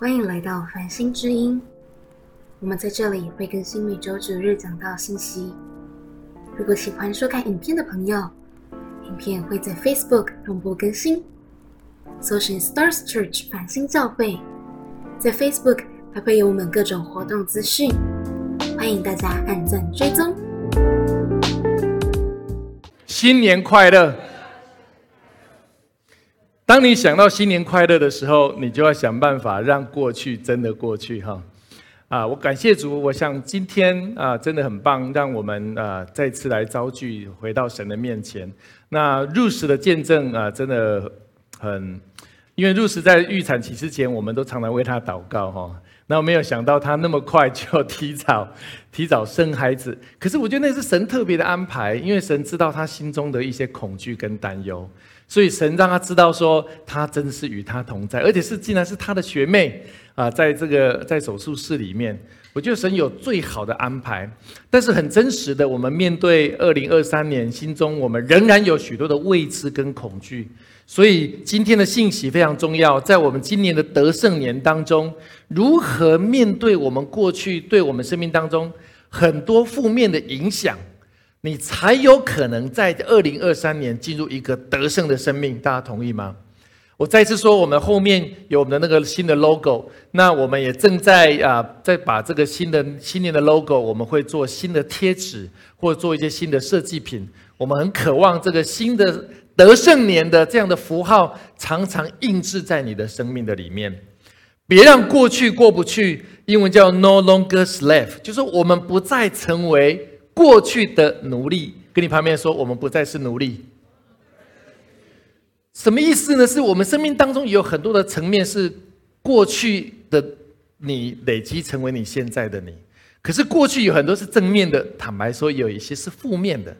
欢迎来到繁星之音。我们在这里会更新每周九日讲到信息。如果喜欢收看影片的朋友，影片会在 Facebook 同步更新，搜寻 Stars Church 繁星教会，在 Facebook 还会有我们各种活动资讯，欢迎大家按赞追踪。新年快乐！当你想到新年快乐的时候，你就要想办法让过去真的过去哈。啊，我感谢主，我想今天啊真的很棒，让我们啊再次来遭聚，回到神的面前。那入时的见证啊，真的很，因为入时在预产期之前，我们都常常为他祷告哈。那我没有想到他那么快就提早 提早生孩子，可是我觉得那是神特别的安排，因为神知道他心中的一些恐惧跟担忧，所以神让他知道说他真是与他同在，而且是竟然是他的学妹啊，在这个在手术室里面，我觉得神有最好的安排，但是很真实的，我们面对二零二三年，心中我们仍然有许多的未知跟恐惧。所以今天的信息非常重要，在我们今年的得胜年当中，如何面对我们过去对我们生命当中很多负面的影响，你才有可能在二零二三年进入一个得胜的生命。大家同意吗？我再次说，我们后面有我们的那个新的 logo，那我们也正在啊，在把这个新的新年的 logo，我们会做新的贴纸，或者做一些新的设计品。我们很渴望这个新的。得胜年的这样的符号常常印制在你的生命的里面，别让过去过不去。英文叫 “no longer slave”，就是我们不再成为过去的奴隶。跟你旁边说，我们不再是奴隶。什么意思呢？是我们生命当中有很多的层面是过去的你累积成为你现在的你，可是过去有很多是正面的，坦白说，有一些是负面的。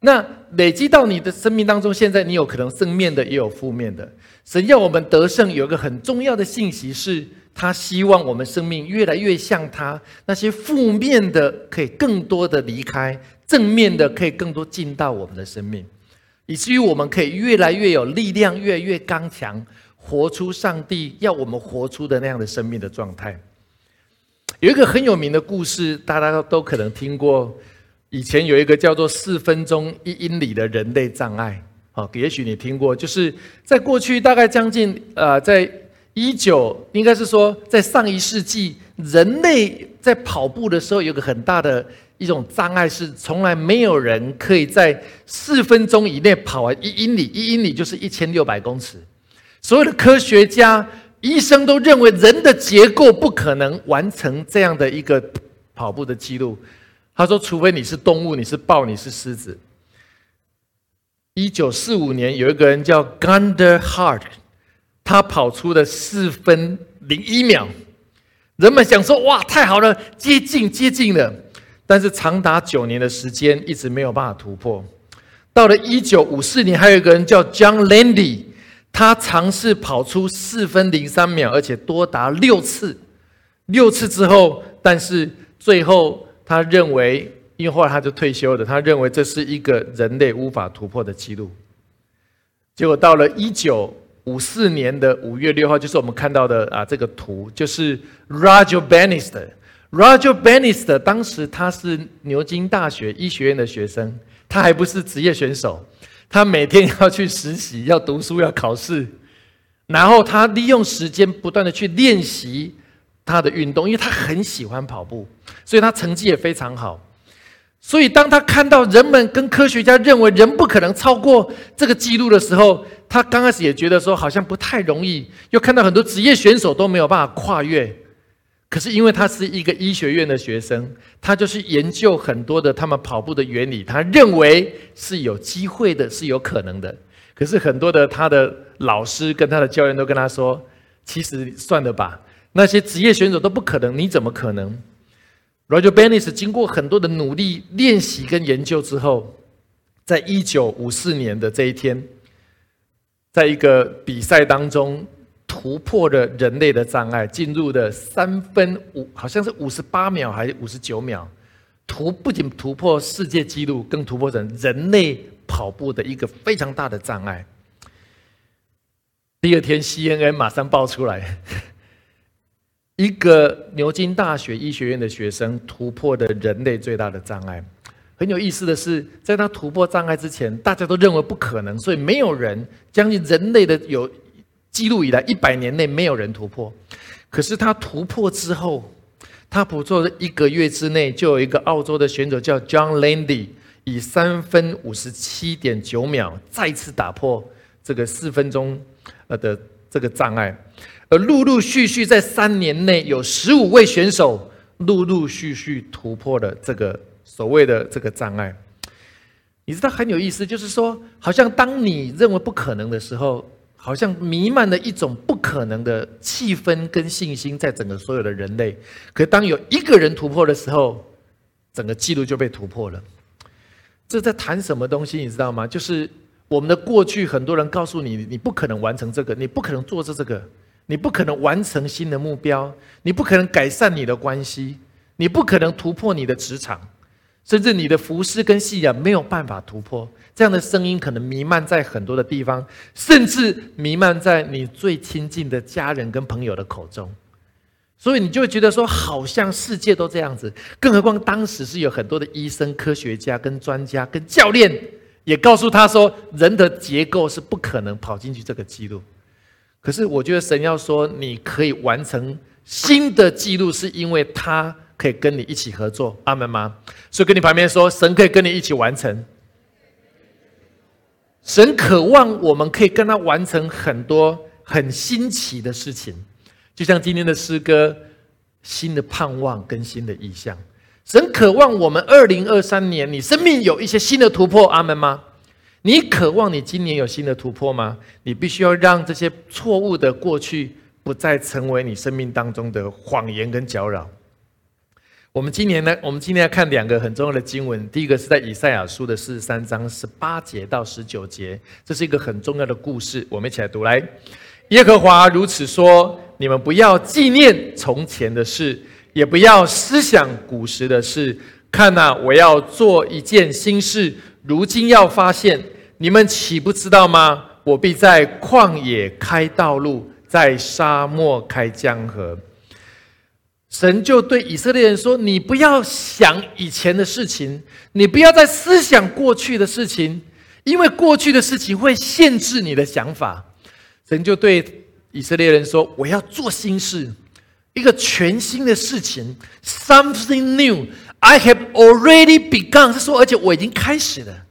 那累积到你的生命当中，现在你有可能正面的，也有负面的。神要我们得胜，有一个很重要的信息是，他希望我们生命越来越像他。那些负面的可以更多的离开，正面的可以更多进到我们的生命，以至于我们可以越来越有力量，越来越刚强，活出上帝要我们活出的那样的生命的状态。有一个很有名的故事，大家都可能听过。以前有一个叫做四分钟一英里的人类障碍，哦，也许你听过，就是在过去大概将近呃，在一九应该是说在上一世纪，人类在跑步的时候有个很大的一种障碍，是从来没有人可以在四分钟以内跑完一英里，一英里就是一千六百公尺。所有的科学家、医生都认为人的结构不可能完成这样的一个跑步的记录。他说：“除非你是动物，你是豹，你是狮子。”一九四五年，有一个人叫 Gunder Hart，他跑出了四分零一秒。人们想说：“哇，太好了，接近接近了。”但是长达九年的时间，一直没有办法突破。到了一九五四年，还有一个人叫 John Landy，他尝试跑出四分零三秒，而且多达六次。六次之后，但是最后。他认为，因为后来他就退休了。他认为这是一个人类无法突破的记录。结果到了一九五四年的五月六号，就是我们看到的啊这个图，就是 Roger Bannister。Roger Bannister 当时他是牛津大学医学院的学生，他还不是职业选手。他每天要去实习，要读书，要考试，然后他利用时间不断的去练习。他的运动，因为他很喜欢跑步，所以他成绩也非常好。所以当他看到人们跟科学家认为人不可能超过这个记录的时候，他刚开始也觉得说好像不太容易。又看到很多职业选手都没有办法跨越，可是因为他是一个医学院的学生，他就是研究很多的他们跑步的原理，他认为是有机会的，是有可能的。可是很多的他的老师跟他的教练都跟他说：“其实算了吧。”那些职业选手都不可能，你怎么可能？Roger Bennis 经过很多的努力、练习跟研究之后，在一九五四年的这一天，在一个比赛当中突破了人类的障碍，进入了三分五，好像是五十八秒还是五十九秒，突不仅突破世界纪录，更突破成人类跑步的一个非常大的障碍。第二天，CNN 马上爆出来。一个牛津大学医学院的学生突破的人类最大的障碍。很有意思的是，在他突破障碍之前，大家都认为不可能，所以没有人将近人类的有记录以来一百年内没有人突破。可是他突破之后，他不做一个月之内，就有一个澳洲的选手叫 John Landy，以三分五十七点九秒再次打破这个四分钟呃的这个障碍。而陆陆续续在三年内，有十五位选手陆陆续续突破了这个。所谓的这个障碍，你知道很有意思，就是说，好像当你认为不可能的时候，好像弥漫了一种不可能的气氛跟信心在整个所有的人类。可当有一个人突破的时候，整个记录就被突破了。这在谈什么东西？你知道吗？就是我们的过去，很多人告诉你，你不可能完成这个，你不可能做这这个，你不可能完成新的目标，你不可能改善你的关系，你不可能突破你的职场。甚至你的服饰跟信仰没有办法突破，这样的声音可能弥漫在很多的地方，甚至弥漫在你最亲近的家人跟朋友的口中，所以你就会觉得说，好像世界都这样子。更何况当时是有很多的医生、科学家、跟专家、跟教练也告诉他说，人的结构是不可能跑进去这个记录。可是我觉得神要说，你可以完成新的记录，是因为他。可以跟你一起合作，阿门吗？所以跟你旁边说，神可以跟你一起完成。神渴望我们可以跟他完成很多很新奇的事情，就像今天的诗歌，新的盼望跟新的意象。神渴望我们二零二三年，你生命有一些新的突破，阿门吗？你渴望你今年有新的突破吗？你必须要让这些错误的过去不再成为你生命当中的谎言跟搅扰。我们今年呢，我们今天要看两个很重要的经文。第一个是在以赛亚书的四十三章十八节到十九节，这是一个很重要的故事。我们一起来读来。耶和华如此说：你们不要纪念从前的事，也不要思想古时的事。看呐，我要做一件新事，如今要发现，你们岂不知道吗？我必在旷野开道路，在沙漠开江河。神就对以色列人说：“你不要想以前的事情，你不要再思想过去的事情，因为过去的事情会限制你的想法。”神就对以色列人说：“我要做新事，一个全新的事情，something new. I have already begun。”是说，而且我已经开始了，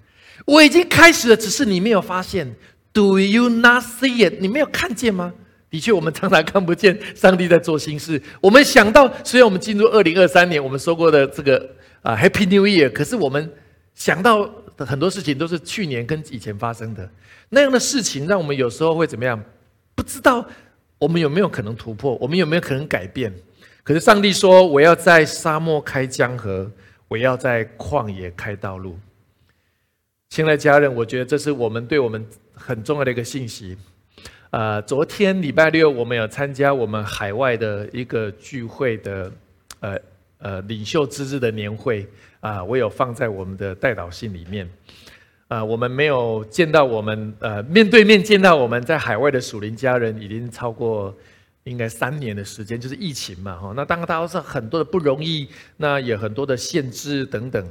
我已经开始了，只是你没有发现。Do you not see it？你没有看见吗？的确，我们常常看不见 上帝在做新事。我们想到，虽然我们进入二零二三年，我们说过的这个啊 Happy New Year，可是我们想到的很多事情都是去年跟以前发生的那样的事情，让我们有时候会怎么样？不知道我们有没有可能突破，我们有没有可能改变？可是上帝说：“我要在沙漠开江河，我要在旷野开道路。”亲爱的家人，我觉得这是我们对我们很重要的一个信息。呃，昨天礼拜六我们有参加我们海外的一个聚会的，呃呃领袖之日的年会啊，我有放在我们的代祷信里面。啊，我们没有见到我们呃面对面见到我们在海外的属灵家人，已经超过应该三年的时间，就是疫情嘛哈。那当然，大家是很多的不容易，那也很多的限制等等。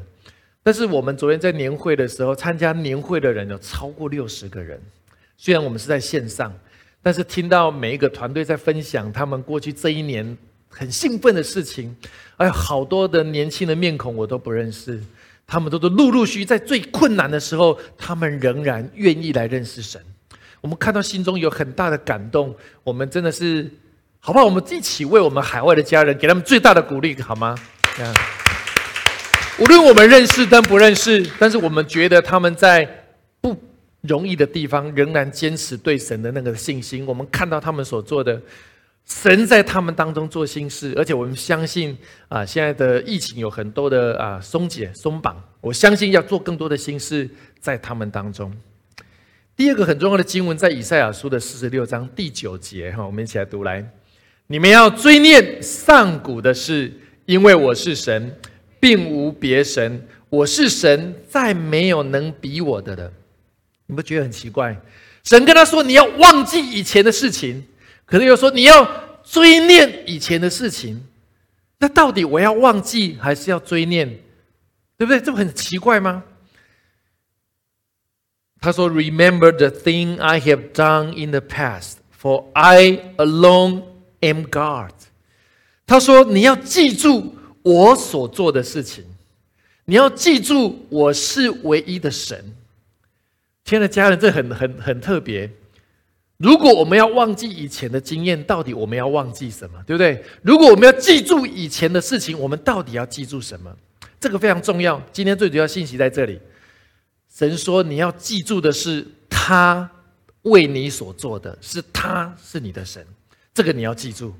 但是我们昨天在年会的时候，参加年会的人有超过六十个人，虽然我们是在线上。但是听到每一个团队在分享他们过去这一年很兴奋的事情，哎，好多的年轻的面孔我都不认识，他们都是陆陆续在最困难的时候，他们仍然愿意来认识神。我们看到心中有很大的感动，我们真的是，好不好？我们一起为我们海外的家人给他们最大的鼓励，好吗？这样，无论我们认识跟不认识，但是我们觉得他们在不。容易的地方，仍然坚持对神的那个信心。我们看到他们所做的，神在他们当中做心事，而且我们相信啊，现在的疫情有很多的啊松解松绑，我相信要做更多的心事在他们当中。第二个很重要的经文在以赛亚书的四十六章第九节哈，我们一起来读来：你们要追念上古的事，因为我是神，并无别神，我是神，再没有能比我的了。你不觉得很奇怪？神跟他说：“你要忘记以前的事情。”可是又说：“你要追念以前的事情，那到底我要忘记还是要追念？对不对？这不很奇怪吗？他说：“Remember the thing I have done in the past, for I alone am God。”他说：“你要记住我所做的事情，你要记住我是唯一的神。”亲爱的家人，这很很很特别。如果我们要忘记以前的经验，到底我们要忘记什么？对不对？如果我们要记住以前的事情，我们到底要记住什么？这个非常重要。今天最主要信息在这里。神说：“你要记住的是，他为你所做的是，他是你的神。这个你要记住。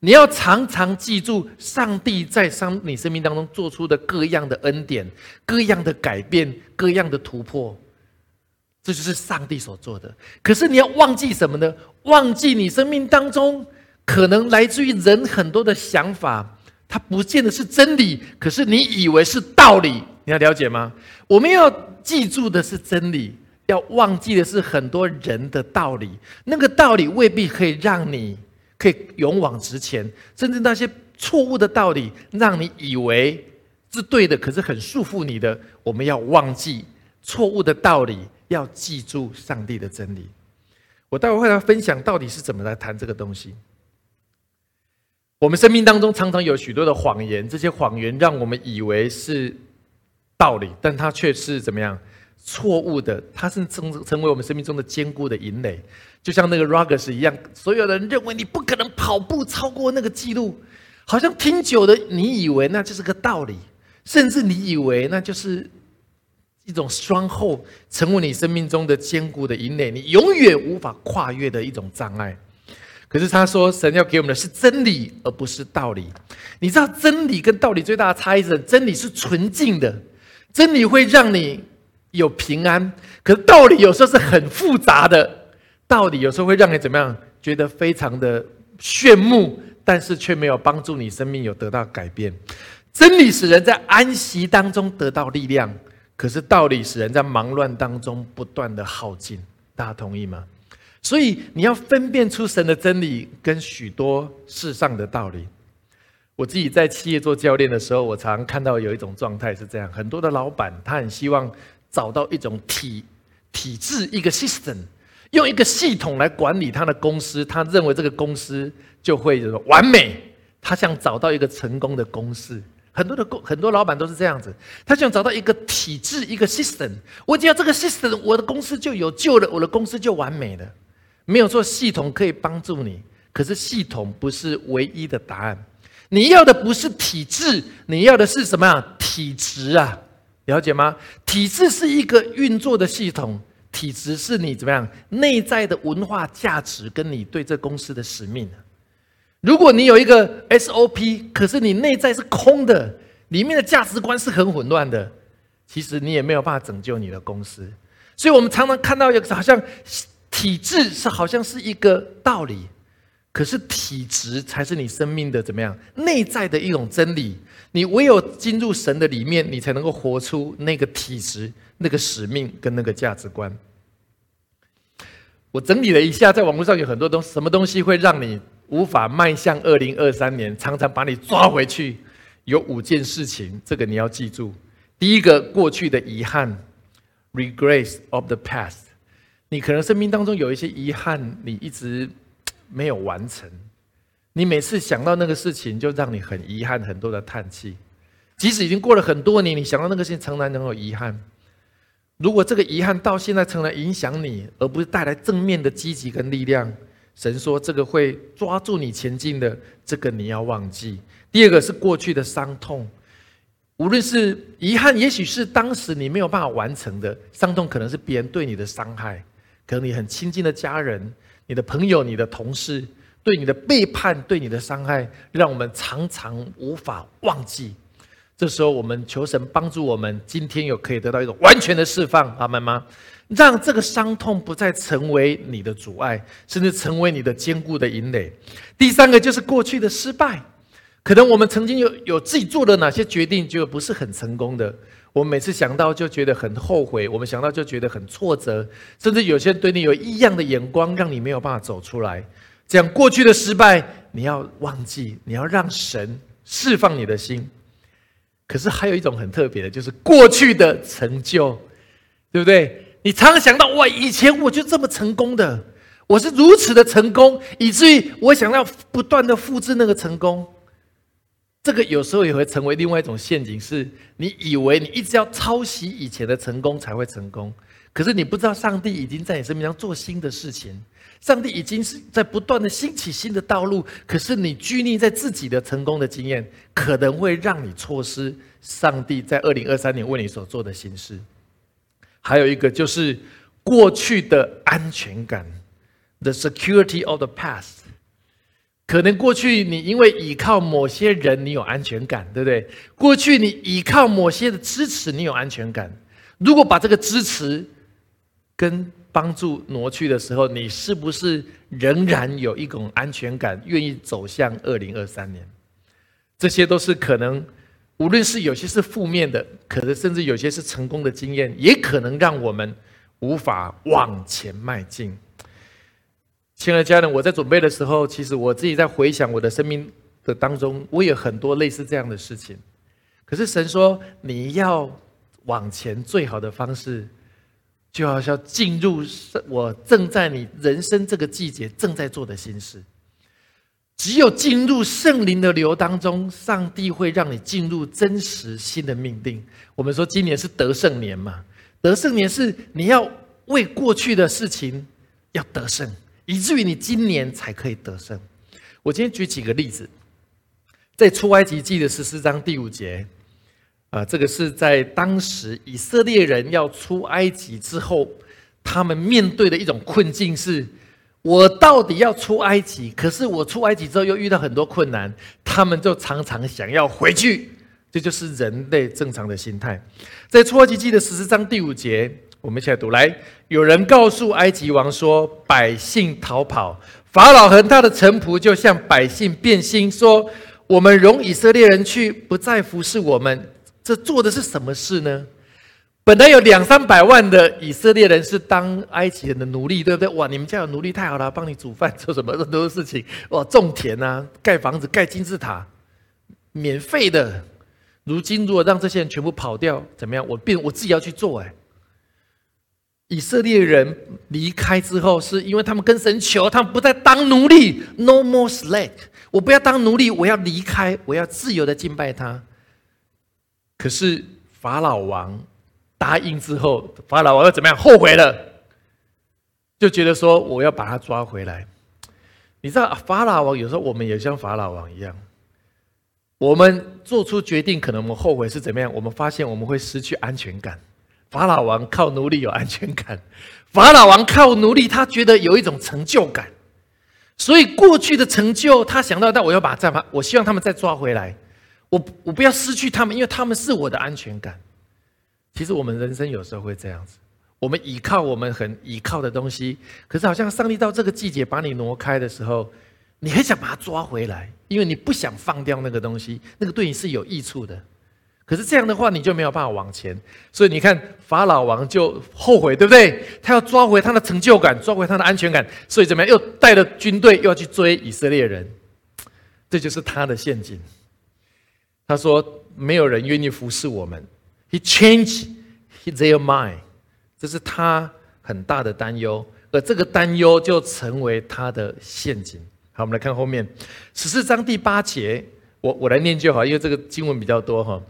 你要常常记住，上帝在生你生命当中做出的各样的恩典、各样的改变、各样的突破。”这就是上帝所做的。可是你要忘记什么呢？忘记你生命当中可能来自于人很多的想法，它不见得是真理，可是你以为是道理。你要了解吗？我们要记住的是真理，要忘记的是很多人的道理。那个道理未必可以让你可以勇往直前，甚至那些错误的道理让你以为是对的，可是很束缚你的。我们要忘记错误的道理。要记住上帝的真理。我待会会来分享到底是怎么来谈这个东西。我们生命当中常常有许多的谎言，这些谎言让我们以为是道理，但它却是怎么样错误的？它是成成为我们生命中的坚固的营垒，就像那个 Rogers 一样，所有人认为你不可能跑步超过那个记录，好像听久了，你以为那就是个道理，甚至你以为那就是。一种双后成为你生命中的坚固的营垒，你永远无法跨越的一种障碍。可是他说，神要给我们的是真理，而不是道理。你知道真理跟道理最大的差异是：真理是纯净的，真理会让你有平安；可是道理有时候是很复杂的，道理有时候会让你怎么样？觉得非常的炫目，但是却没有帮助你生命有得到改变。真理使人在安息当中得到力量。可是道理使人在忙乱当中不断的耗尽，大家同意吗？所以你要分辨出神的真理跟许多世上的道理。我自己在企业做教练的时候，我常常看到有一种状态是这样：很多的老板他很希望找到一种体体制，一个 system，用一个系统来管理他的公司，他认为这个公司就会完美。他想找到一个成功的公司。很多的公很多老板都是这样子，他想找到一个体制，一个 system。我只要这个 system，我的公司就有救了，我的公司就完美了。没有说系统可以帮助你，可是系统不是唯一的答案。你要的不是体制，你要的是什么样？体质啊，了解吗？体制是一个运作的系统，体制是你怎么样内在的文化价值，跟你对这公司的使命。如果你有一个 SOP，可是你内在是空的，里面的价值观是很混乱的，其实你也没有办法拯救你的公司。所以，我们常常看到一个好像体制是好像是一个道理，可是体质才是你生命的怎么样内在的一种真理。你唯有进入神的里面，你才能够活出那个体质、那个使命跟那个价值观。我整理了一下，在网络上有很多东什么东西会让你。无法迈向二零二三年，常常把你抓回去。有五件事情，这个你要记住。第一个，过去的遗憾 （regrets of the past）。你可能生命当中有一些遗憾，你一直没有完成。你每次想到那个事情，就让你很遗憾，很多的叹气。即使已经过了很多年，你想到那个事情，仍然能有遗憾。如果这个遗憾到现在成了影响你，而不是带来正面的积极跟力量。神说：“这个会抓住你前进的，这个你要忘记。第二个是过去的伤痛，无论是遗憾，也许是当时你没有办法完成的伤痛，可能是别人对你的伤害，可能你很亲近的家人、你的朋友、你的同事对你的背叛、对你的伤害，让我们常常无法忘记。这时候，我们求神帮助我们，今天有可以得到一种完全的释放，阿门吗？”让这个伤痛不再成为你的阻碍，甚至成为你的坚固的营垒。第三个就是过去的失败，可能我们曾经有有自己做的哪些决定，就不是很成功的。我们每次想到就觉得很后悔，我们想到就觉得很挫折，甚至有些人对你有异样的眼光，让你没有办法走出来。这样过去的失败你要忘记，你要让神释放你的心。可是还有一种很特别的，就是过去的成就，对不对？你常常想到哇，以前我就这么成功的，我是如此的成功，以至于我想要不断的复制那个成功。这个有时候也会成为另外一种陷阱，是你以为你一直要抄袭以前的成功才会成功，可是你不知道上帝已经在你生命中做新的事情，上帝已经是在不断的兴起新的道路，可是你拘泥在自己的成功的经验，可能会让你错失上帝在二零二三年为你所做的新事。还有一个就是过去的安全感，the security of the past。可能过去你因为依靠某些人，你有安全感，对不对？过去你依靠某些的支持，你有安全感。如果把这个支持跟帮助挪去的时候，你是不是仍然有一种安全感，愿意走向二零二三年？这些都是可能，无论是有些是负面的，可能甚至有些是成功的经验，也可能让我们无法往前迈进。亲爱的家人，我在准备的时候，其实我自己在回想我的生命的当中，我有很多类似这样的事情。可是神说，你要往前，最好的方式，就要要进入我正在你人生这个季节正在做的心事。只有进入圣灵的流当中，上帝会让你进入真实新的命定。我们说今年是得胜年嘛，得胜年是你要为过去的事情要得胜。以至于你今年才可以得胜。我今天举几个例子，在出埃及记的十四章第五节，啊，这个是在当时以色列人要出埃及之后，他们面对的一种困境是：我到底要出埃及？可是我出埃及之后又遇到很多困难，他们就常常想要回去。这就是人类正常的心态。在出埃及记的十四章第五节。我们一起来读。来，有人告诉埃及王说：“百姓逃跑，法老和他的臣仆就向百姓变心，说：我们容以色列人去，不再服侍我们。这做的是什么事呢？本来有两三百万的以色列人是当埃及人的奴隶，对不对？哇，你们家有奴隶太好了，帮你煮饭做什么很多事情。哇，种田啊，盖房子，盖金字塔，免费的。如今如果让这些人全部跑掉，怎么样？我变我自己要去做，哎。”以色列人离开之后，是因为他们跟神求，他们不再当奴隶，no more slave。我不要当奴隶，我要离开，我要自由的敬拜他。可是法老王答应之后，法老王又怎么样？后悔了，就觉得说我要把他抓回来。你知道法老王有时候我们也像法老王一样，我们做出决定，可能我们后悔是怎么样？我们发现我们会失去安全感。法老王靠奴隶有安全感，法老王靠奴隶，他觉得有一种成就感，所以过去的成就，他想到，但我要把再把，我希望他们再抓回来，我我不要失去他们，因为他们是我的安全感。其实我们人生有时候会这样子，我们依靠我们很依靠的东西，可是好像上帝到这个季节把你挪开的时候，你很想把它抓回来，因为你不想放掉那个东西，那个对你是有益处的。可是这样的话，你就没有办法往前。所以你看，法老王就后悔，对不对？他要抓回他的成就感，抓回他的安全感。所以怎么样？又带了军队，又要去追以色列人。这就是他的陷阱。他说：“没有人愿意服侍我们。” He changed their mind。这是他很大的担忧，而这个担忧就成为他的陷阱。好，我们来看后面十四章第八节。我我来念就好，因为这个经文比较多哈。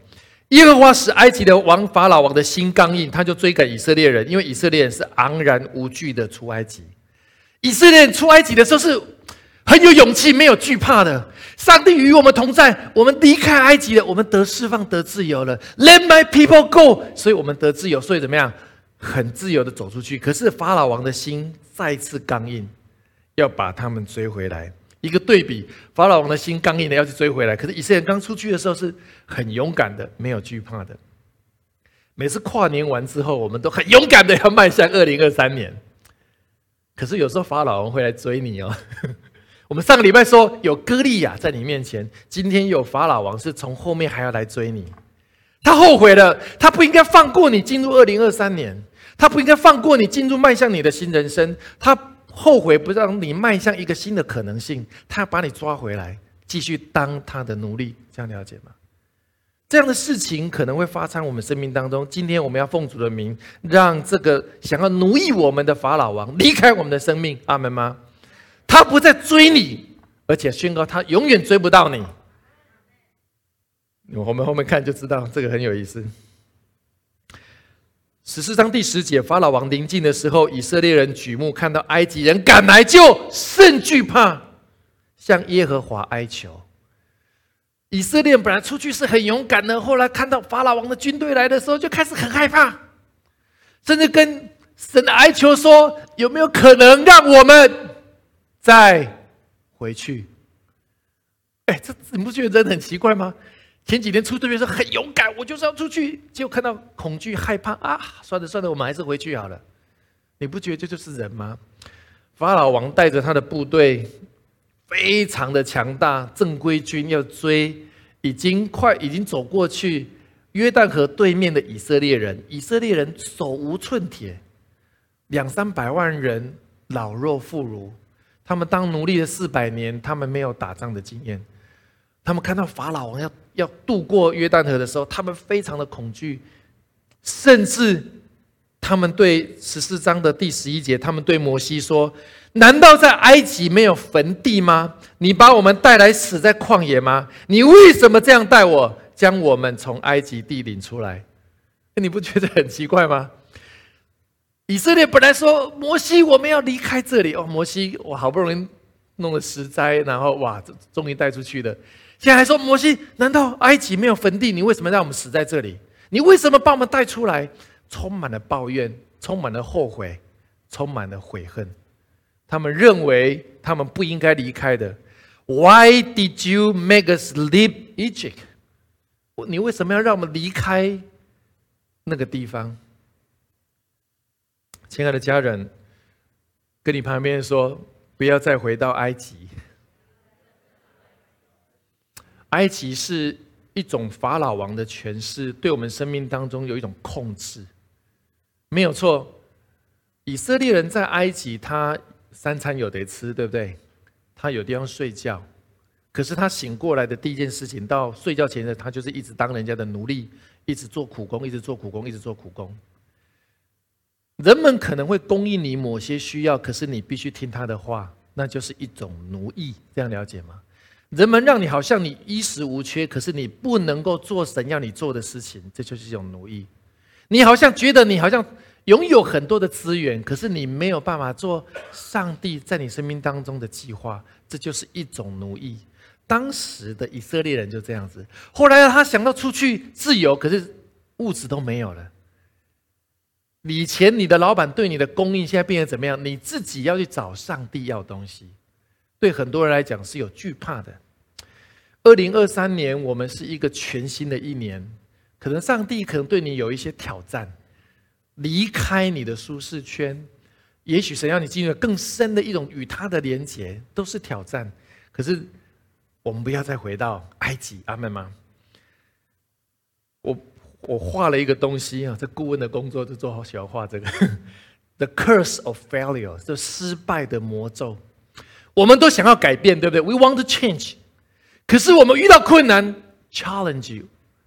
耶和华使埃及的王法老王的心刚硬，他就追赶以色列人，因为以色列人是昂然无惧的出埃及。以色列人出埃及的时候是很有勇气、没有惧怕的。上帝与我们同在，我们离开埃及了，我们得释放、得自由了。Let my people go，所以我们得自由，所以怎么样？很自由的走出去。可是法老王的心再次刚硬，要把他们追回来。一个对比，法老王的心刚硬的要去追回来，可是以色列刚出去的时候是很勇敢的，没有惧怕的。每次跨年完之后，我们都很勇敢的要迈向二零二三年。可是有时候法老王会来追你哦。我们上个礼拜说有歌利亚在你面前，今天有法老王是从后面还要来追你。他后悔了，他不应该放过你进入二零二三年，他不应该放过你进入迈向你的新人生，他。后悔不让你迈向一个新的可能性，他把你抓回来，继续当他的奴隶，这样了解吗？这样的事情可能会发生我们生命当中。今天我们要奉主的名，让这个想要奴役我们的法老王离开我们的生命，阿门吗？他不再追你，而且宣告他永远追不到你。我们后面看就知道，这个很有意思。十四章第十节，法老王临近的时候，以色列人举目看到埃及人赶来，就甚惧怕，向耶和华哀求。以色列本来出去是很勇敢的，后来看到法老王的军队来的时候，就开始很害怕，甚至跟神哀求说：“有没有可能让我们再回去？”哎，这你不觉得人很奇怪吗？前几天出队的时候很勇敢，我就是要出去，结果看到恐惧、害怕啊！算了算了，我们还是回去好了。你不觉得这就是人吗？法老王带着他的部队，非常的强大，正规军要追，已经快已经走过去约旦河对面的以色列人，以色列人手无寸铁，两三百万人老弱妇孺，他们当奴隶了四百年，他们没有打仗的经验。他们看到法老王要要渡过约旦河的时候，他们非常的恐惧，甚至他们对十四章的第十一节，他们对摩西说：“难道在埃及没有坟地吗？你把我们带来死在旷野吗？你为什么这样带我，将我们从埃及地领出来？你不觉得很奇怪吗？”以色列本来说：“摩西，我们要离开这里哦。”摩西，我好不容易弄了十灾，然后哇，终于带出去了。现在还说摩西，难道埃及没有坟地？你为什么让我们死在这里？你为什么把我们带出来？充满了抱怨，充满了后悔，充满了悔恨。他们认为他们不应该离开的。Why did you make us leave Egypt？你为什么要让我们离开那个地方？亲爱的家人，跟你旁边说，不要再回到埃及。埃及是一种法老王的权势，对我们生命当中有一种控制，没有错。以色列人在埃及，他三餐有得吃，对不对？他有地方睡觉，可是他醒过来的第一件事情，到睡觉前的他就是一直当人家的奴隶，一直做苦工，一直做苦工，一直做苦工。人们可能会供应你某些需要，可是你必须听他的话，那就是一种奴役。这样了解吗？人们让你好像你衣食无缺，可是你不能够做神要你做的事情，这就是一种奴役。你好像觉得你好像拥有很多的资源，可是你没有办法做上帝在你生命当中的计划，这就是一种奴役。当时的以色列人就这样子。后来他想到出去自由，可是物质都没有了。以前你的老板对你的供应，现在变成怎么样？你自己要去找上帝要东西，对很多人来讲是有惧怕的。二零二三年，我们是一个全新的一年，可能上帝可能对你有一些挑战，离开你的舒适圈，也许神要你进入更深的一种与他的连结，都是挑战。可是我们不要再回到埃及，阿门吗？我我画了一个东西啊，这顾问的工作就做好，喜欢画这个，The curse of failure，这失败的魔咒。我们都想要改变，对不对？We want to change。可是我们遇到困难，challenge you，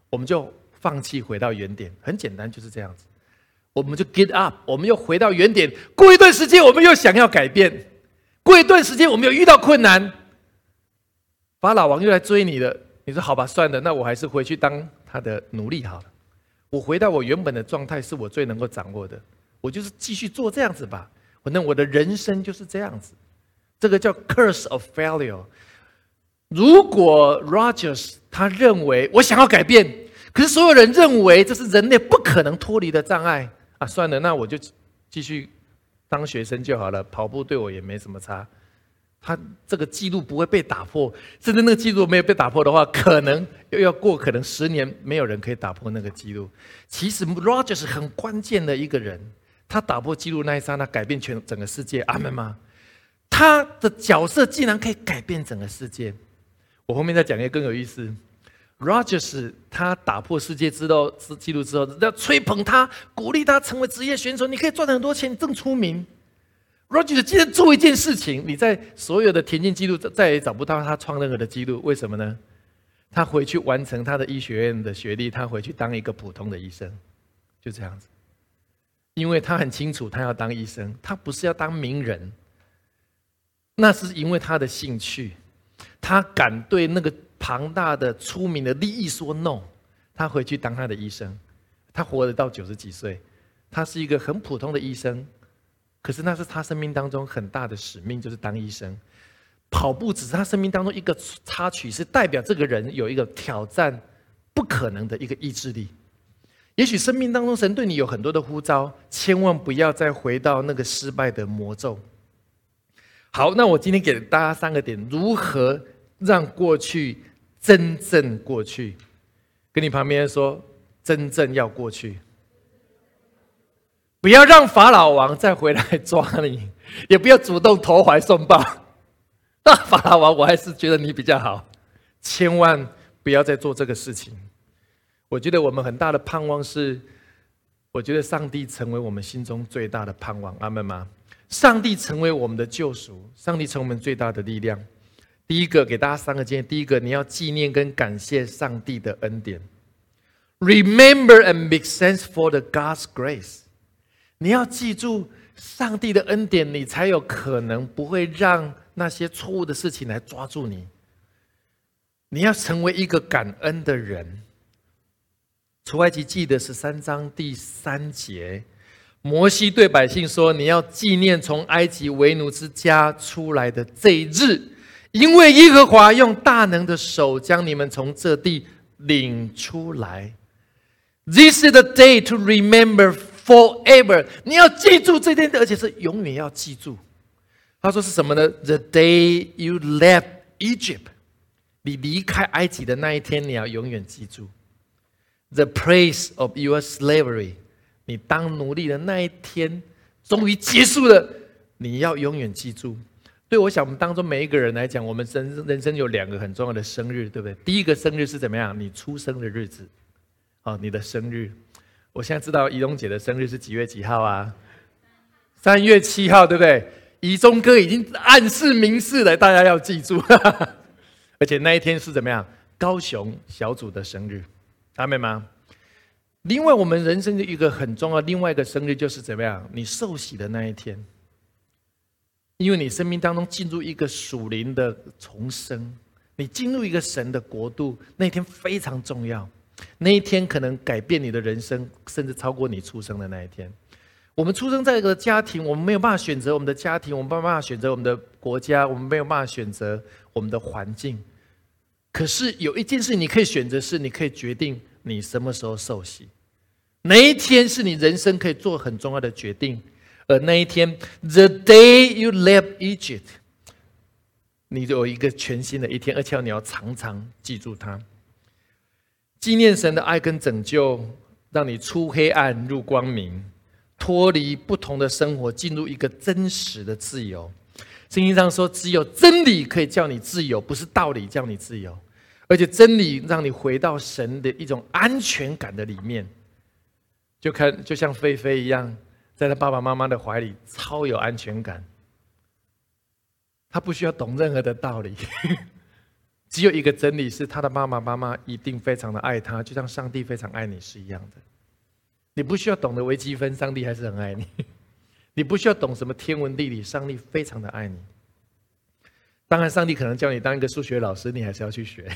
我们就放弃，回到原点。很简单，就是这样子。我们就 get up，我们又回到原点。过一段时间，我们又想要改变。过一段时间，我们又遇到困难，法老王又来追你了。你说好吧，算了，那我还是回去当他的奴隶好了。我回到我原本的状态，是我最能够掌握的。我就是继续做这样子吧。反正我的人生就是这样子。这个叫 curse of failure。如果 Rogers 他认为我想要改变，可是所有人认为这是人类不可能脱离的障碍啊！算了，那我就继续当学生就好了。跑步对我也没什么差。他这个记录不会被打破，甚至那个记录没有被打破的话，可能又要过可能十年，没有人可以打破那个记录。其实 Rogers 很关键的一个人，他打破记录那一刹那，改变全整个世界。阿门吗？他的角色竟然可以改变整个世界。我后面再讲一个更有意思，Rogers 他打破世界之道之记录之后，要吹捧他，鼓励他成为职业选手，你可以赚很多钱，更出名。Rogers 今天做一件事情，你在所有的田径记录再也找不到他创任何的记录，为什么呢？他回去完成他的医学院的学历，他回去当一个普通的医生，就这样子。因为他很清楚，他要当医生，他不是要当名人。那是因为他的兴趣，他敢对那个庞大的出名的利益说 no，他回去当他的医生，他活得到九十几岁，他是一个很普通的医生。可是那是他生命当中很大的使命，就是当医生。跑步只是他生命当中一个插曲，是代表这个人有一个挑战不可能的一个意志力。也许生命当中神对你有很多的呼召，千万不要再回到那个失败的魔咒。好，那我今天给大家三个点，如何让过去真正过去？跟你旁边说，真正要过去。不要让法老王再回来抓你，也不要主动投怀送抱。那法老王，我还是觉得你比较好，千万不要再做这个事情。我觉得我们很大的盼望是，我觉得上帝成为我们心中最大的盼望。阿门吗？上帝成为我们的救赎，上帝成为我们最大的力量。第一个，给大家三个建议：第一个，你要纪念跟感谢上帝的恩典，Remember and make sense for the God's grace。你要记住上帝的恩典，你才有可能不会让那些错误的事情来抓住你。你要成为一个感恩的人。出埃及记的十三章第三节，摩西对百姓说：“你要纪念从埃及为奴之家出来的这一日，因为耶和华用大能的手将你们从这地领出来。This is the day to remember。” Forever，你要记住这天，而且是永远要记住。他说是什么呢？The day you left Egypt，你离开埃及的那一天，你要永远记住。The place of your slavery，你当奴隶的那一天终于结束了，你要永远记住。对我想，我们当中每一个人来讲，我们人人生有两个很重要的生日，对不对？第一个生日是怎么样？你出生的日子，哦，你的生日。我现在知道怡蓉姐的生日是几月几号啊？三月七号，对不对？怡中哥已经暗示明示了，大家要记住。而且那一天是怎么样？高雄小组的生日，阿妹吗？另外，我们人生的一个很重要，另外一个生日就是怎么样？你受洗的那一天，因为你生命当中进入一个属灵的重生，你进入一个神的国度，那一天非常重要。那一天可能改变你的人生，甚至超过你出生的那一天。我们出生在一个家庭，我们没有办法选择我们的家庭，我们没有办法选择我们的国家，我们没有办法选择我们的环境。可是有一件事你可以选择，是你可以决定你什么时候受洗。那一天是你人生可以做很重要的决定？而那一天，the day you left Egypt，你有一个全新的一天，而且你要常常记住它。纪念神的爱跟拯救，让你出黑暗入光明，脱离不同的生活，进入一个真实的自由。圣经上说，只有真理可以叫你自由，不是道理叫你自由，而且真理让你回到神的一种安全感的里面。就看，就像菲菲一样，在他爸爸妈妈的怀里，超有安全感。他不需要懂任何的道理。只有一个真理是，他的爸爸妈妈一定非常的爱他，就像上帝非常爱你是一样的。你不需要懂得微积分，上帝还是很爱你；你不需要懂什么天文地理，上帝非常的爱你。当然，上帝可能叫你当一个数学老师，你还是要去学。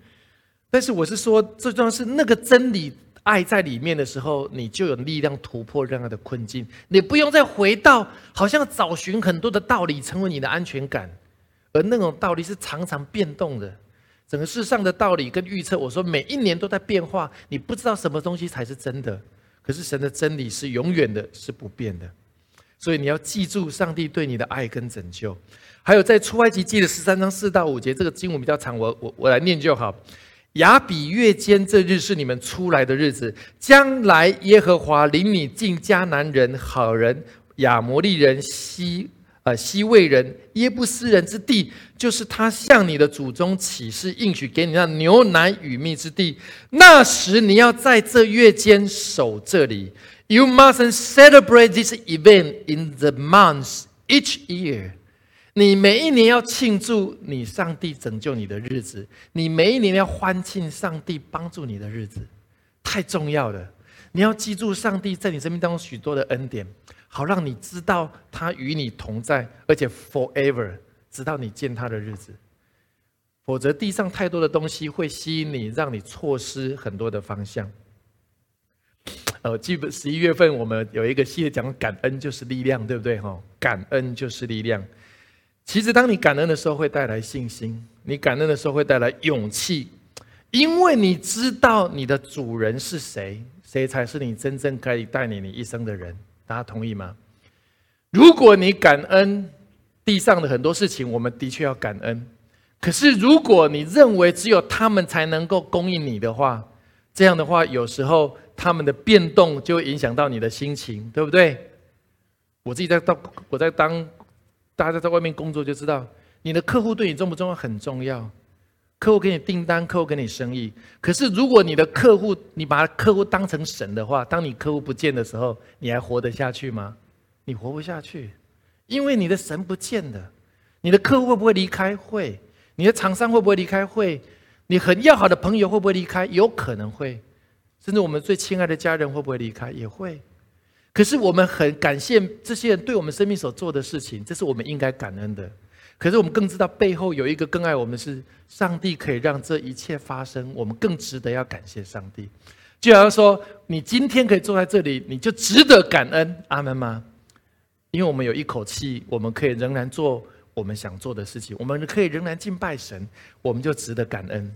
但是我是说，最重要是那个真理爱在里面的时候，你就有力量突破任何的困境。你不用再回到好像找寻很多的道理，成为你的安全感。而那种道理是常常变动的，整个世上的道理跟预测，我说每一年都在变化，你不知道什么东西才是真的。可是神的真理是永远的，是不变的。所以你要记住上帝对你的爱跟拯救。还有在出埃及记的十三章四到五节，这个经文比较长，我我我来念就好。亚比月间这日是你们出来的日子，将来耶和华领你进迦南人、好人、亚摩利人、西。呃，西魏人、耶布斯人之地，就是他向你的祖宗起誓应许给你那牛奶与蜜之地。那时你要在这月间守这里。You mustn't celebrate this event in the months each year，你每一年要庆祝你上帝拯救你的日子，你每一年要欢庆上帝帮助你的日子，太重要了。你要记住上帝在你生命当中许多的恩典，好让你知道他与你同在，而且 forever，直到你见他的日子。否则，地上太多的东西会吸引你，让你错失很多的方向。呃，基本十一月份我们有一个系列讲感恩就是力量，对不对？哈，感恩就是力量。其实，当你感恩的时候，会带来信心；你感恩的时候，会带来勇气，因为你知道你的主人是谁，谁才是你真正可以带领你一生的人。大家同意吗？如果你感恩地上的很多事情，我们的确要感恩。可是，如果你认为只有他们才能够供应你的话，这样的话，有时候他们的变动就会影响到你的心情，对不对？我自己在当我在当大家在外面工作就知道，你的客户对你重不重要？很重要。客户给你订单，客户给你生意。可是，如果你的客户你把客户当成神的话，当你客户不见的时候，你还活得下去吗？你活不下去，因为你的神不见了。你的客户会不会离开？会。你的厂商会不会离开？会。你很要好的朋友会不会离开？有可能会。甚至我们最亲爱的家人会不会离开？也会。可是我们很感谢这些人对我们生命所做的事情，这是我们应该感恩的。可是我们更知道背后有一个更爱我们是上帝，可以让这一切发生。我们更值得要感谢上帝。就好像说，你今天可以坐在这里，你就值得感恩。阿门吗？因为我们有一口气，我们可以仍然做。我们想做的事情，我们可以仍然敬拜神，我们就值得感恩。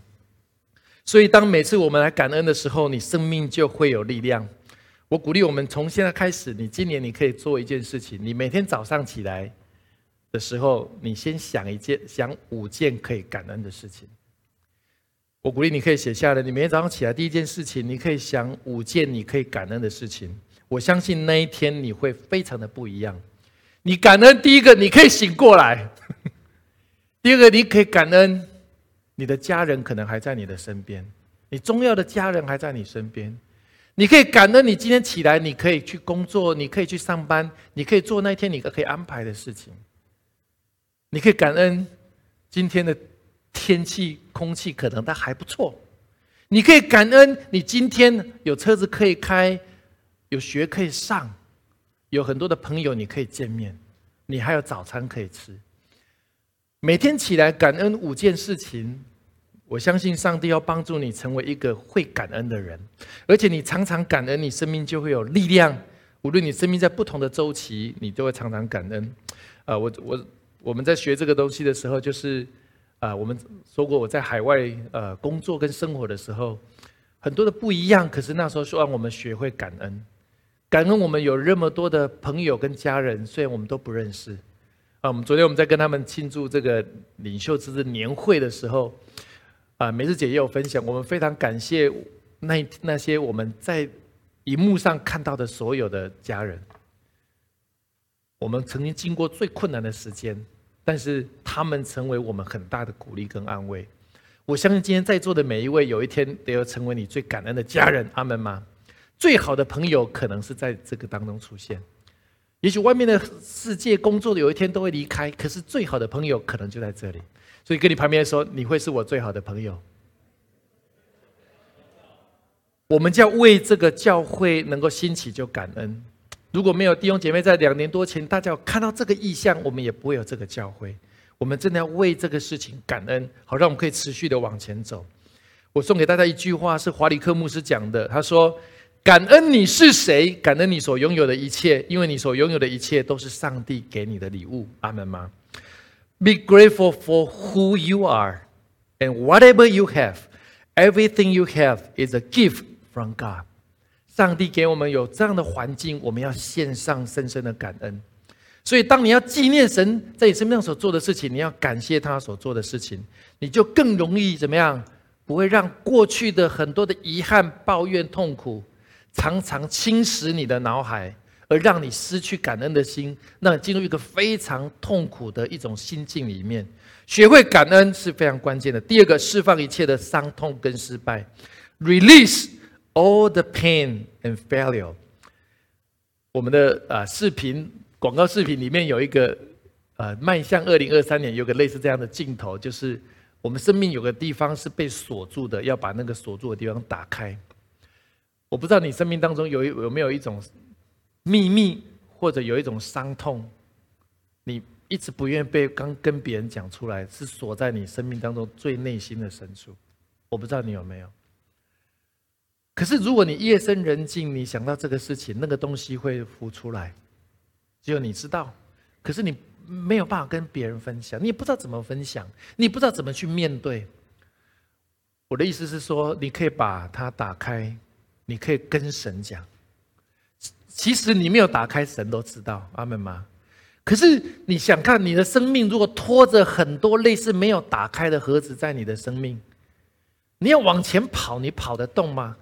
所以，当每次我们来感恩的时候，你生命就会有力量。我鼓励我们从现在开始，你今年你可以做一件事情：你每天早上起来的时候，你先想一件、想五件可以感恩的事情。我鼓励你可以写下来。你每天早上起来第一件事情，你可以想五件你可以感恩的事情。我相信那一天你会非常的不一样。你感恩第一个，你可以醒过来；第二个，你可以感恩你的家人可能还在你的身边，你重要的家人还在你身边。你可以感恩你今天起来，你可以去工作，你可以去上班，你可以做那天你可以安排的事情。你可以感恩今天的天气、空气可能它还不错。你可以感恩你今天有车子可以开，有学可以上。有很多的朋友，你可以见面，你还有早餐可以吃。每天起来感恩五件事情，我相信上帝要帮助你成为一个会感恩的人，而且你常常感恩，你生命就会有力量。无论你生命在不同的周期，你都会常常感恩。啊，我我我们在学这个东西的时候，就是啊，我们说过我在海外呃工作跟生活的时候，很多的不一样，可是那时候说让我们学会感恩。感恩我们有那么多的朋友跟家人，虽然我们都不认识。啊，我们昨天我们在跟他们庆祝这个领袖之年会的时候，啊，梅子姐也有分享，我们非常感谢那那些我们在荧幕上看到的所有的家人。我们曾经经过最困难的时间，但是他们成为我们很大的鼓励跟安慰。我相信今天在座的每一位，有一天都要成为你最感恩的家人。阿门吗？最好的朋友可能是在这个当中出现，也许外面的世界工作的有一天都会离开，可是最好的朋友可能就在这里。所以跟你旁边说，你会是我最好的朋友。我们要为这个教会能够兴起就感恩。如果没有弟兄姐妹在两年多前，大家有看到这个意向，我们也不会有这个教会。我们真的要为这个事情感恩，好让我们可以持续的往前走。我送给大家一句话，是华里克牧师讲的，他说。感恩你是谁？感恩你所拥有的一切，因为你所拥有的一切都是上帝给你的礼物。阿门吗？Be grateful for who you are and whatever you have. Everything you have is a gift from God. 上帝给我们有这样的环境，我们要献上深深的感恩。所以，当你要纪念神在你身上所做的事情，你要感谢他所做的事情，你就更容易怎么样？不会让过去的很多的遗憾、抱怨、痛苦。常常侵蚀你的脑海，而让你失去感恩的心，让你进入一个非常痛苦的一种心境里面。学会感恩是非常关键的。第二个，释放一切的伤痛跟失败，release all the pain and failure。我们的啊视频广告视频里面有一个，呃，迈向二零二三年有个类似这样的镜头，就是我们生命有个地方是被锁住的，要把那个锁住的地方打开。我不知道你生命当中有有没有一种秘密，或者有一种伤痛，你一直不愿意被刚跟别人讲出来，是锁在你生命当中最内心的深处。我不知道你有没有。可是如果你夜深人静，你想到这个事情，那个东西会浮出来。只有你知道，可是你没有办法跟别人分享，你也不知道怎么分享，你不知道怎么去面对。我的意思是说，你可以把它打开，你可以跟神讲。其实你没有打开，神都知道，阿门吗？可是你想看你的生命，如果拖着很多类似没有打开的盒子在你的生命，你要往前跑，你跑得动吗？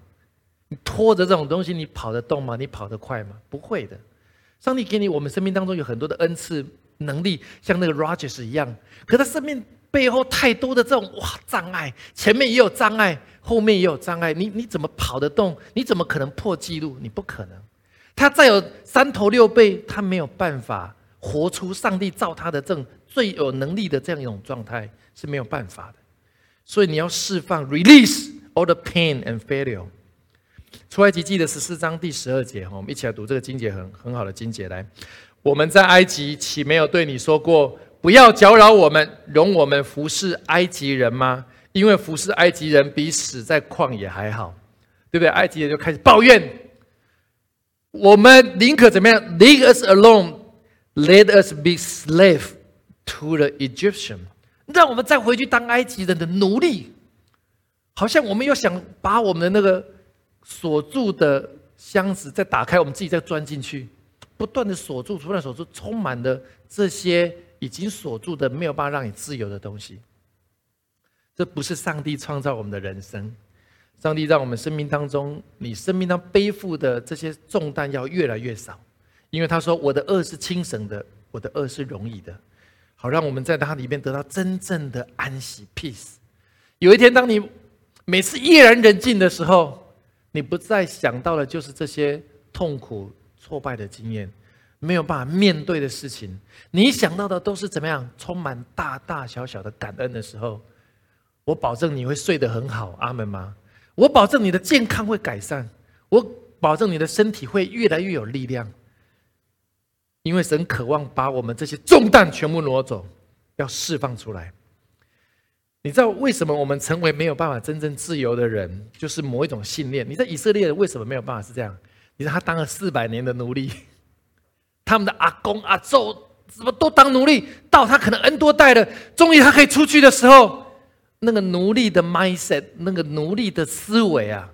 你拖着这种东西，你跑得动吗？你跑得快吗？不会的。上帝给你，我们生命当中有很多的恩赐能力，像那个 Rogers 一样。可他生命背后太多的这种哇障碍，前面也有障碍，后面也有障碍。你你怎么跑得动？你怎么可能破纪录？你不可能。他再有三头六臂，他没有办法活出上帝造他的这种最有能力的这样一种状态是没有办法的。所以你要释放，release all the pain and failure。出埃及记的十四章第十二节，我们一起来读这个经节，很很好的经节。来，我们在埃及岂没有对你说过，不要搅扰我们，容我们服侍埃及人吗？因为服侍埃及人比死在旷野还好，对不对？埃及人就开始抱怨，我们宁可怎么样？Leave us alone, let us be slave to the Egyptian，让我们再回去当埃及人的奴隶。好像我们又想把我们的那个。锁住的箱子再打开，我们自己再钻进去，不断的锁住，不断锁住，充满了这些已经锁住的没有办法让你自由的东西。这不是上帝创造我们的人生，上帝让我们生命当中，你生命当背负的这些重担要越来越少，因为他说我的恶是轻省的，我的恶是容易的，好让我们在他里面得到真正的安息 peace。有一天，当你每次夜然人静的时候。你不再想到的，就是这些痛苦、挫败的经验，没有办法面对的事情。你想到的都是怎么样？充满大大小小的感恩的时候，我保证你会睡得很好。阿门吗？我保证你的健康会改善，我保证你的身体会越来越有力量。因为神渴望把我们这些重担全部挪走，要释放出来。你知道为什么我们成为没有办法真正自由的人，就是某一种信念？你在以色列为什么没有办法是这样？你知道他当了四百年的奴隶，他们的阿公阿祖怎么都当奴隶，到他可能 N 多代了，终于他可以出去的时候，那个奴隶的 mindset，那个奴隶的思维啊，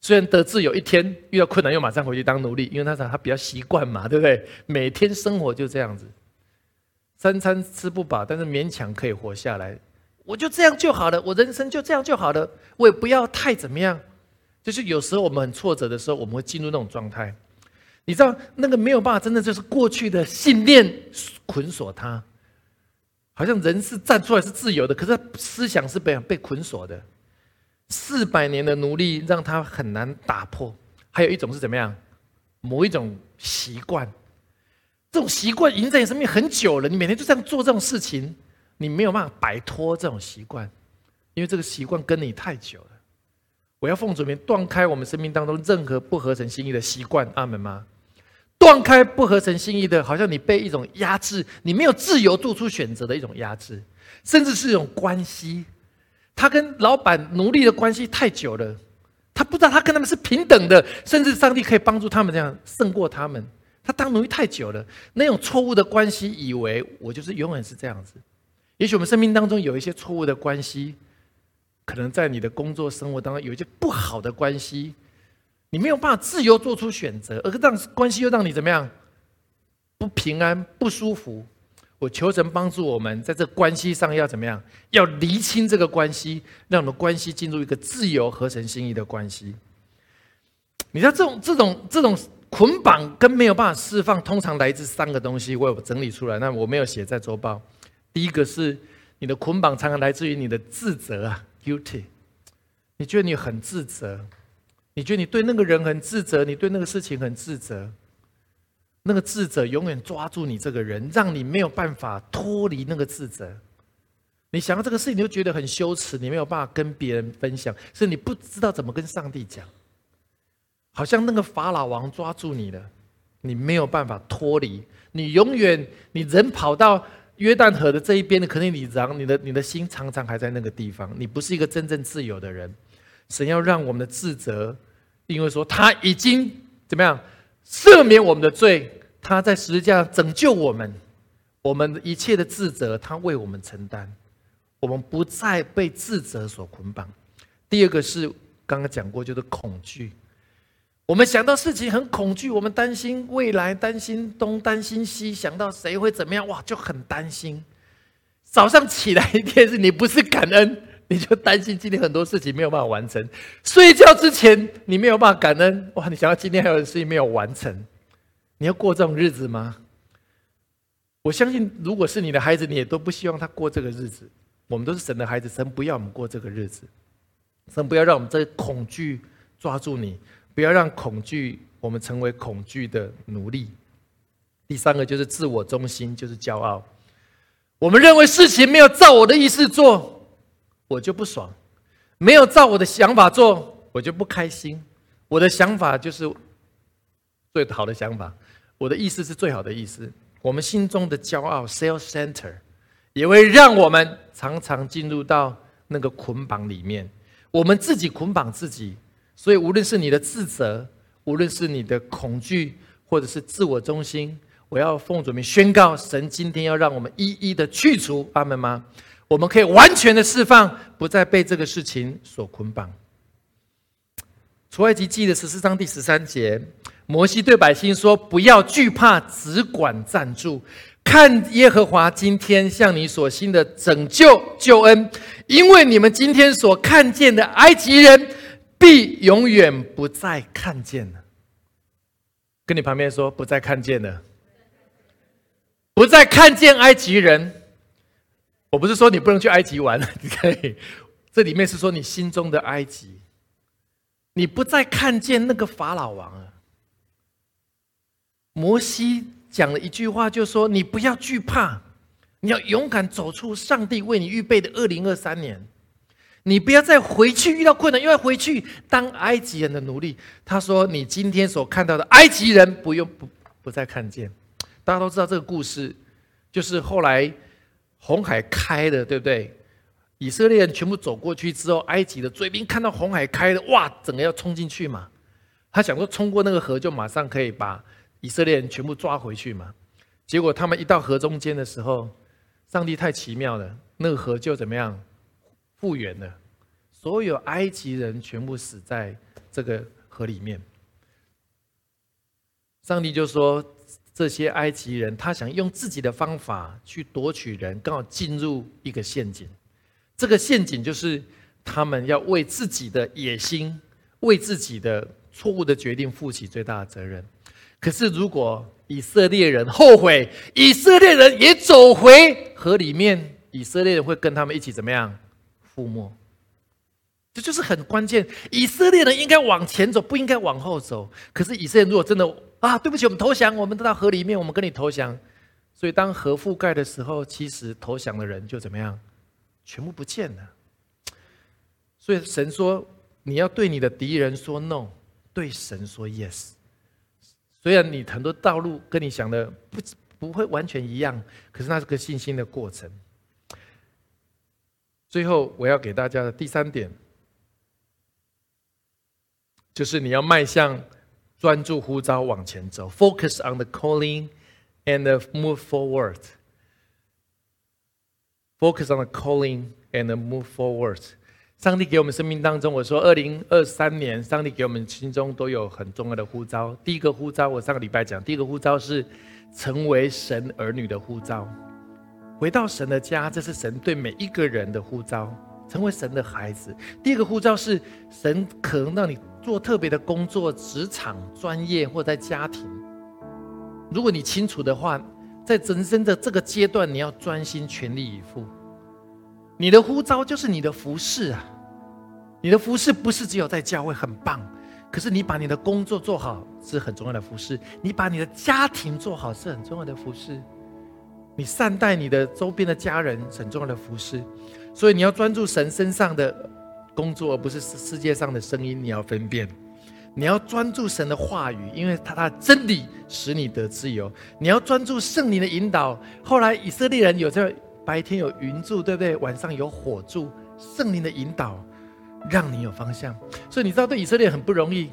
虽然得志，有一天遇到困难又马上回去当奴隶，因为他想他比较习惯嘛，对不对？每天生活就这样子，三餐吃不饱，但是勉强可以活下来。我就这样就好了，我人生就这样就好了，我也不要太怎么样。就是有时候我们很挫折的时候，我们会进入那种状态。你知道那个没有办法，真的就是过去的信念捆锁他。好像人是站出来是自由的，可是思想是被被捆锁的。四百年的奴隶让他很难打破。还有一种是怎么样？某一种习惯，这种习惯已经在你生命很久了，你每天就这样做这种事情。你没有办法摆脱这种习惯，因为这个习惯跟你太久了。我要奉主名断开我们生命当中任何不合神心意的习惯，阿门吗？断开不合神心意的，好像你被一种压制，你没有自由做出选择的一种压制，甚至是一种关系。他跟老板奴隶的关系太久了，他不知道他跟他们是平等的，甚至上帝可以帮助他们这样胜过他们。他当奴隶太久了，那种错误的关系，以为我就是永远是这样子。也许我们生命当中有一些错误的关系，可能在你的工作生活当中有一些不好的关系，你没有办法自由做出选择，而让关系又让你怎么样不平安、不舒服。我求神帮助我们在这关系上要怎么样？要厘清这个关系，让我们关系进入一个自由、合成心意的关系。你知道这种、这种、这种捆绑跟没有办法释放，通常来自三个东西。我有整理出来，那我没有写在周报。第一个是你的捆绑，常常来自于你的自责啊，guilty。你觉得你很自责，你觉得你对那个人很自责，你对那个事情很自责。那个智者永远抓住你这个人，让你没有办法脱离那个自责。你想到这个事情，你就觉得很羞耻，你没有办法跟别人分享，是你不知道怎么跟上帝讲。好像那个法老王抓住你了，你没有办法脱离，你永远你人跑到约旦河的这一边的，可能你然你的你的心常常还在那个地方，你不是一个真正自由的人。神要让我们的自责，因为说他已经怎么样赦免我们的罪，他在十字架上拯救我们，我们一切的自责他为我们承担。我们不再被自责所捆绑。第二个是刚刚讲过，就是恐惧。我们想到事情很恐惧，我们担心未来，担心东，担心西，想到谁会怎么样，哇，就很担心。早上起来一天是你不是感恩，你就担心今天很多事情没有办法完成。睡觉之前你没有办法感恩，哇，你想到今天还有事情没有完成，你要过这种日子吗？我相信，如果是你的孩子，你也都不希望他过这个日子。我们都是神的孩子，神不要我们过这个日子，神不要让我们这恐惧抓住你，不要让恐惧我们成为恐惧的奴隶。第三个就是自我中心，就是骄傲。我们认为事情没有照我的意思做，我就不爽；没有照我的想法做，我就不开心。我的想法就是最好的想法，我的意思是最好的意思。我们心中的骄傲，self center。也会让我们常常进入到那个捆绑里面，我们自己捆绑自己。所以，无论是你的自责，无论是你的恐惧，或者是自我中心，我要奉主名宣告：神今天要让我们一一的去除，阿门吗？我们可以完全的释放，不再被这个事情所捆绑。出埃及记的十四章第十三节，摩西对百姓说：“不要惧怕，只管站住。”看耶和华今天向你所行的拯救救恩，因为你们今天所看见的埃及人，必永远不再看见了。跟你旁边说，不再看见了，不再看见埃及人。我不是说你不能去埃及玩，你可以。这里面是说你心中的埃及，你不再看见那个法老王了。摩西。讲了一句话，就说你不要惧怕，你要勇敢走出上帝为你预备的二零二三年。你不要再回去遇到困难，又要回去当埃及人的奴隶。他说：“你今天所看到的埃及人，不用不不再看见。”大家都知道这个故事，就是后来红海开了，对不对？以色列人全部走过去之后，埃及的追兵看到红海开了，哇，整个要冲进去嘛。他想说，冲过那个河就马上可以把。以色列人全部抓回去嘛？结果他们一到河中间的时候，上帝太奇妙了，那个河就怎么样复原了？所有埃及人全部死在这个河里面。上帝就说：这些埃及人，他想用自己的方法去夺取人，刚好进入一个陷阱。这个陷阱就是他们要为自己的野心、为自己的错误的决定负起最大的责任。可是，如果以色列人后悔，以色列人也走回河里面，以色列人会跟他们一起怎么样？覆没。这就是很关键。以色列人应该往前走，不应该往后走。可是，以色列如果真的啊，对不起，我们投降，我们到河里面，我们跟你投降。所以，当河覆盖的时候，其实投降的人就怎么样？全部不见了。所以，神说，你要对你的敌人说 no，对神说 yes。虽然你很多道路跟你想的不不会完全一样，可是那是个信心的过程。最后我要给大家的第三点，就是你要迈向专注呼召往前走，focus on the calling and move forward。focus on the calling and move forward。上帝给我们生命当中，我说，二零二三年，上帝给我们心中都有很重要的呼召。第一个呼召，我上个礼拜讲，第一个呼召是成为神儿女的呼召，回到神的家，这是神对每一个人的呼召，成为神的孩子。第二个呼召是神可能让你做特别的工作，职场、专业或在家庭。如果你清楚的话，在人生的这个阶段，你要专心全力以赴。你的呼召就是你的服饰啊！你的服饰不是只有在教会很棒，可是你把你的工作做好是很重要的服饰，你把你的家庭做好是很重要的服饰，你善待你的周边的家人很重要的服饰，所以你要专注神身上的工作，而不是世世界上的声音。你要分辨，你要专注神的话语，因为他他真理使你得自由。你要专注圣灵的引导。后来以色列人有在白天有云柱，对不对？晚上有火柱，圣灵的引导。让你有方向，所以你知道对以色列很不容易。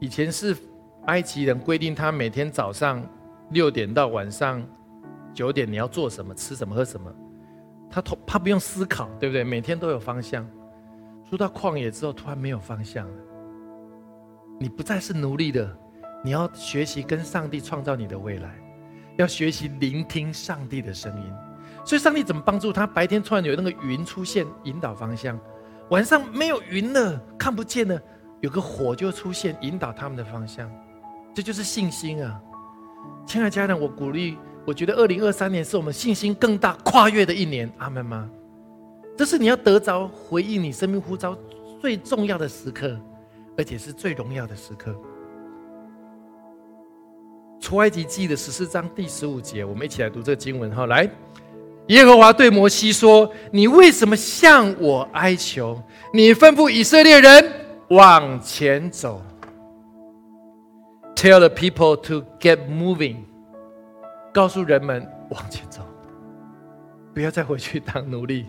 以前是埃及人规定他每天早上六点到晚上九点你要做什么、吃什么、喝什么，他他他不用思考，对不对？每天都有方向。出到旷野之后，突然没有方向了。你不再是奴隶的，你要学习跟上帝创造你的未来，要学习聆听上帝的声音。所以上帝怎么帮助他？白天突然有那个云出现，引导方向。晚上没有云了，看不见了，有个火就出现，引导他们的方向，这就是信心啊！亲爱的家人，我鼓励，我觉得二零二三年是我们信心更大、跨越的一年，阿门吗？这是你要得着回应你生命呼召最重要的时刻，而且是最荣耀的时刻。出埃及记的十四章第十五节，我们一起来读这个经文哈，来。耶和华对摩西说：“你为什么向我哀求？你吩咐以色列人往前走。Tell the people to get moving，告诉人们往前走，不要再回去当奴隶，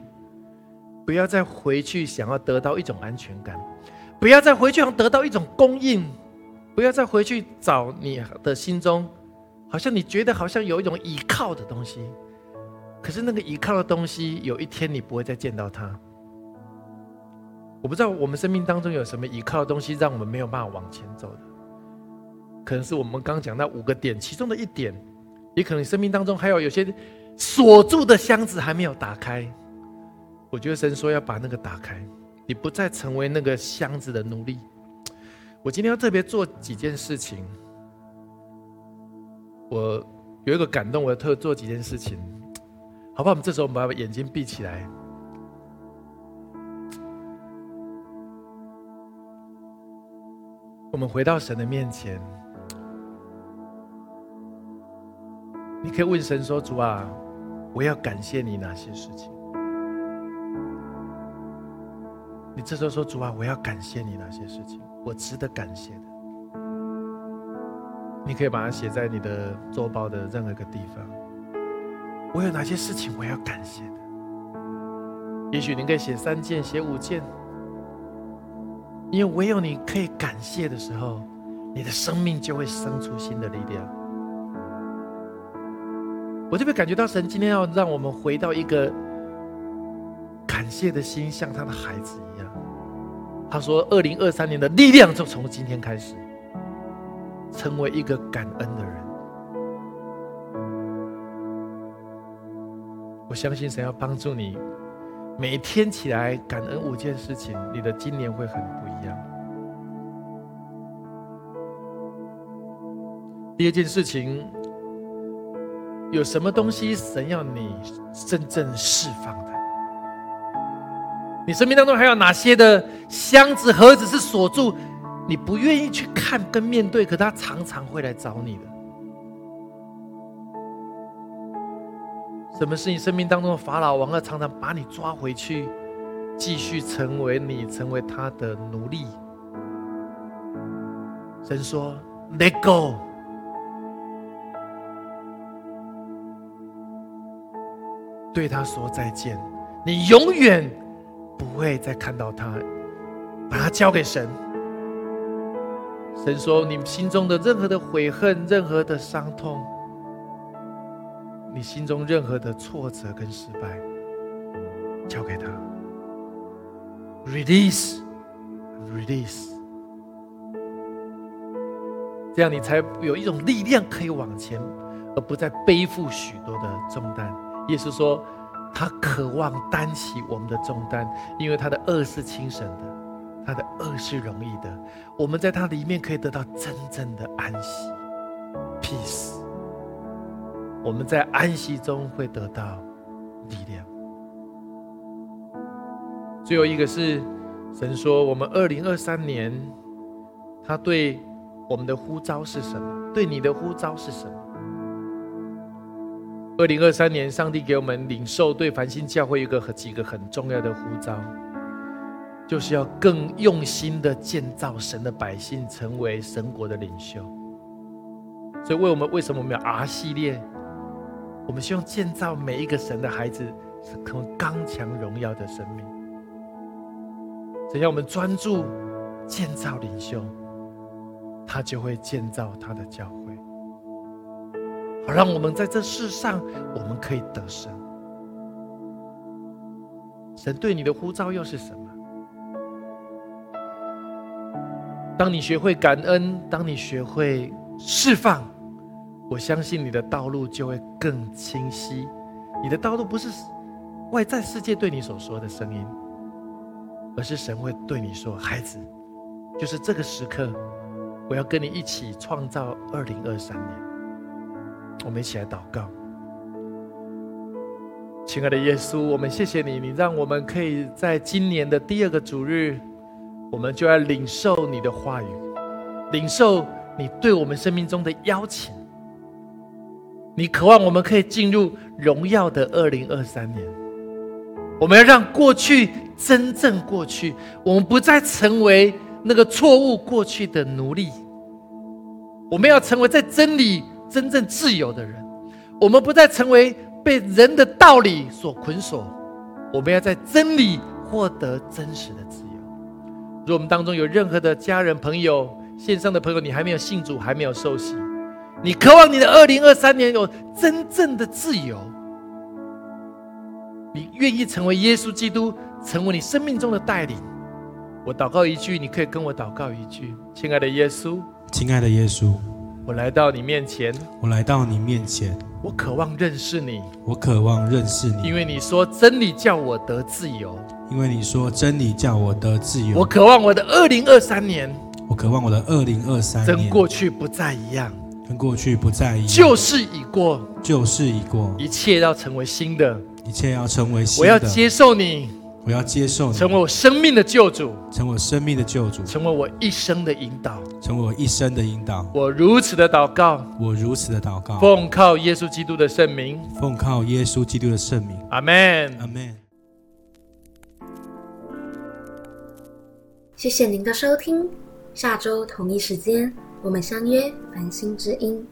不要再回去想要得到一种安全感，不要再回去想得到一种供应，不要再回去找你的心中，好像你觉得好像有一种依靠的东西。”可是那个依靠的东西，有一天你不会再见到它。我不知道我们生命当中有什么依靠的东西，让我们没有办法往前走的。可能是我们刚讲那五个点其中的一点，也可能生命当中还有有些锁住的箱子还没有打开。我觉得神说要把那个打开，你不再成为那个箱子的奴隶。我今天要特别做几件事情。我有一个感动，我要特做几件事情。好不好？我们这时候，我们把眼睛闭起来。我们回到神的面前，你可以问神说：“主啊，我要感谢你哪些事情？”你这时候说：“主啊，我要感谢你哪些事情？我值得感谢的。”你可以把它写在你的周报的任何一个地方。我有哪些事情我要感谢的？也许你可以写三件，写五件，因为唯有你可以感谢的时候，你的生命就会生出新的力量。我特别感觉到神今天要让我们回到一个感谢的心，像他的孩子一样。他说：“二零二三年的力量就从今天开始，成为一个感恩的人。”我相信神要帮助你，每天起来感恩五件事情，你的今年会很不一样。第二件事情，有什么东西神要你真正释放的？你生命当中还有哪些的箱子、盒子是锁住，你不愿意去看跟面对，可他常常会来找你的？什么是你生命当中的法老王？要常常把你抓回去，继续成为你，成为他的奴隶。神说：“Let go。”对他说再见，你永远不会再看到他。把他交给神。神说：“你心中的任何的悔恨，任何的伤痛。”你心中任何的挫折跟失败，交给他，release，release，这样你才有一种力量可以往前，而不再背负许多的重担。耶稣说，他渴望担起我们的重担，因为他的恶是轻省的，他的恶是容易的。我们在他里面可以得到真正的安息，peace。我们在安息中会得到力量。最后一个是神说，我们二零二三年他对我们的呼召是什么？对你的呼召是什么？二零二三年，上帝给我们领受对繁星教会一个和几个很重要的呼召，就是要更用心的建造神的百姓，成为神国的领袖。所以，为我们为什么我们有 R 系列？我们希望建造每一个神的孩子，是可刚强荣耀的生命。只要我们专注建造领袖，他就会建造他的教会，好让我们在这世上我们可以得胜。神对你的呼召又是什么？当你学会感恩，当你学会释放，我相信你的道路就会更清晰。你的道路不是外在世界对你所说的声音。而是神会对你说：“孩子，就是这个时刻，我要跟你一起创造二零二三年。”我们一起来祷告，亲爱的耶稣，我们谢谢你，你让我们可以在今年的第二个主日，我们就要领受你的话语，领受你对我们生命中的邀请。你渴望我们可以进入荣耀的二零二三年。我们要让过去真正过去，我们不再成为那个错误过去的奴隶。我们要成为在真理真正自由的人。我们不再成为被人的道理所捆锁。我们要在真理获得真实的自由。如果我们当中有任何的家人、朋友、线上的朋友，你还没有信主，还没有受洗，你渴望你的二零二三年有真正的自由。你愿意成为耶稣基督，成为你生命中的带领？我祷告一句，你可以跟我祷告一句：亲爱的耶稣，亲爱的耶稣，我来到你面前，我来到你面前，我渴望认识你，我渴望认识你，因为你说真理叫我得自由，因为你说真理叫我得自由。我渴望我的二零二三年，我渴望我的二零二三年跟过去不再一样，跟过去不再一样，旧事已过，旧事已过，一切要成为新的。一切要成为新的。我要接受你，我要接受你，成为我生命的救主，成为我生命的救主，成为我一生的引导，成为我一生的引导。我如此的祷告，我如此的祷告，奉靠耶稣基督的圣名，奉靠耶稣基督的圣名。阿门，阿门。谢谢您的收听，下周同一时间我们相约繁星之音。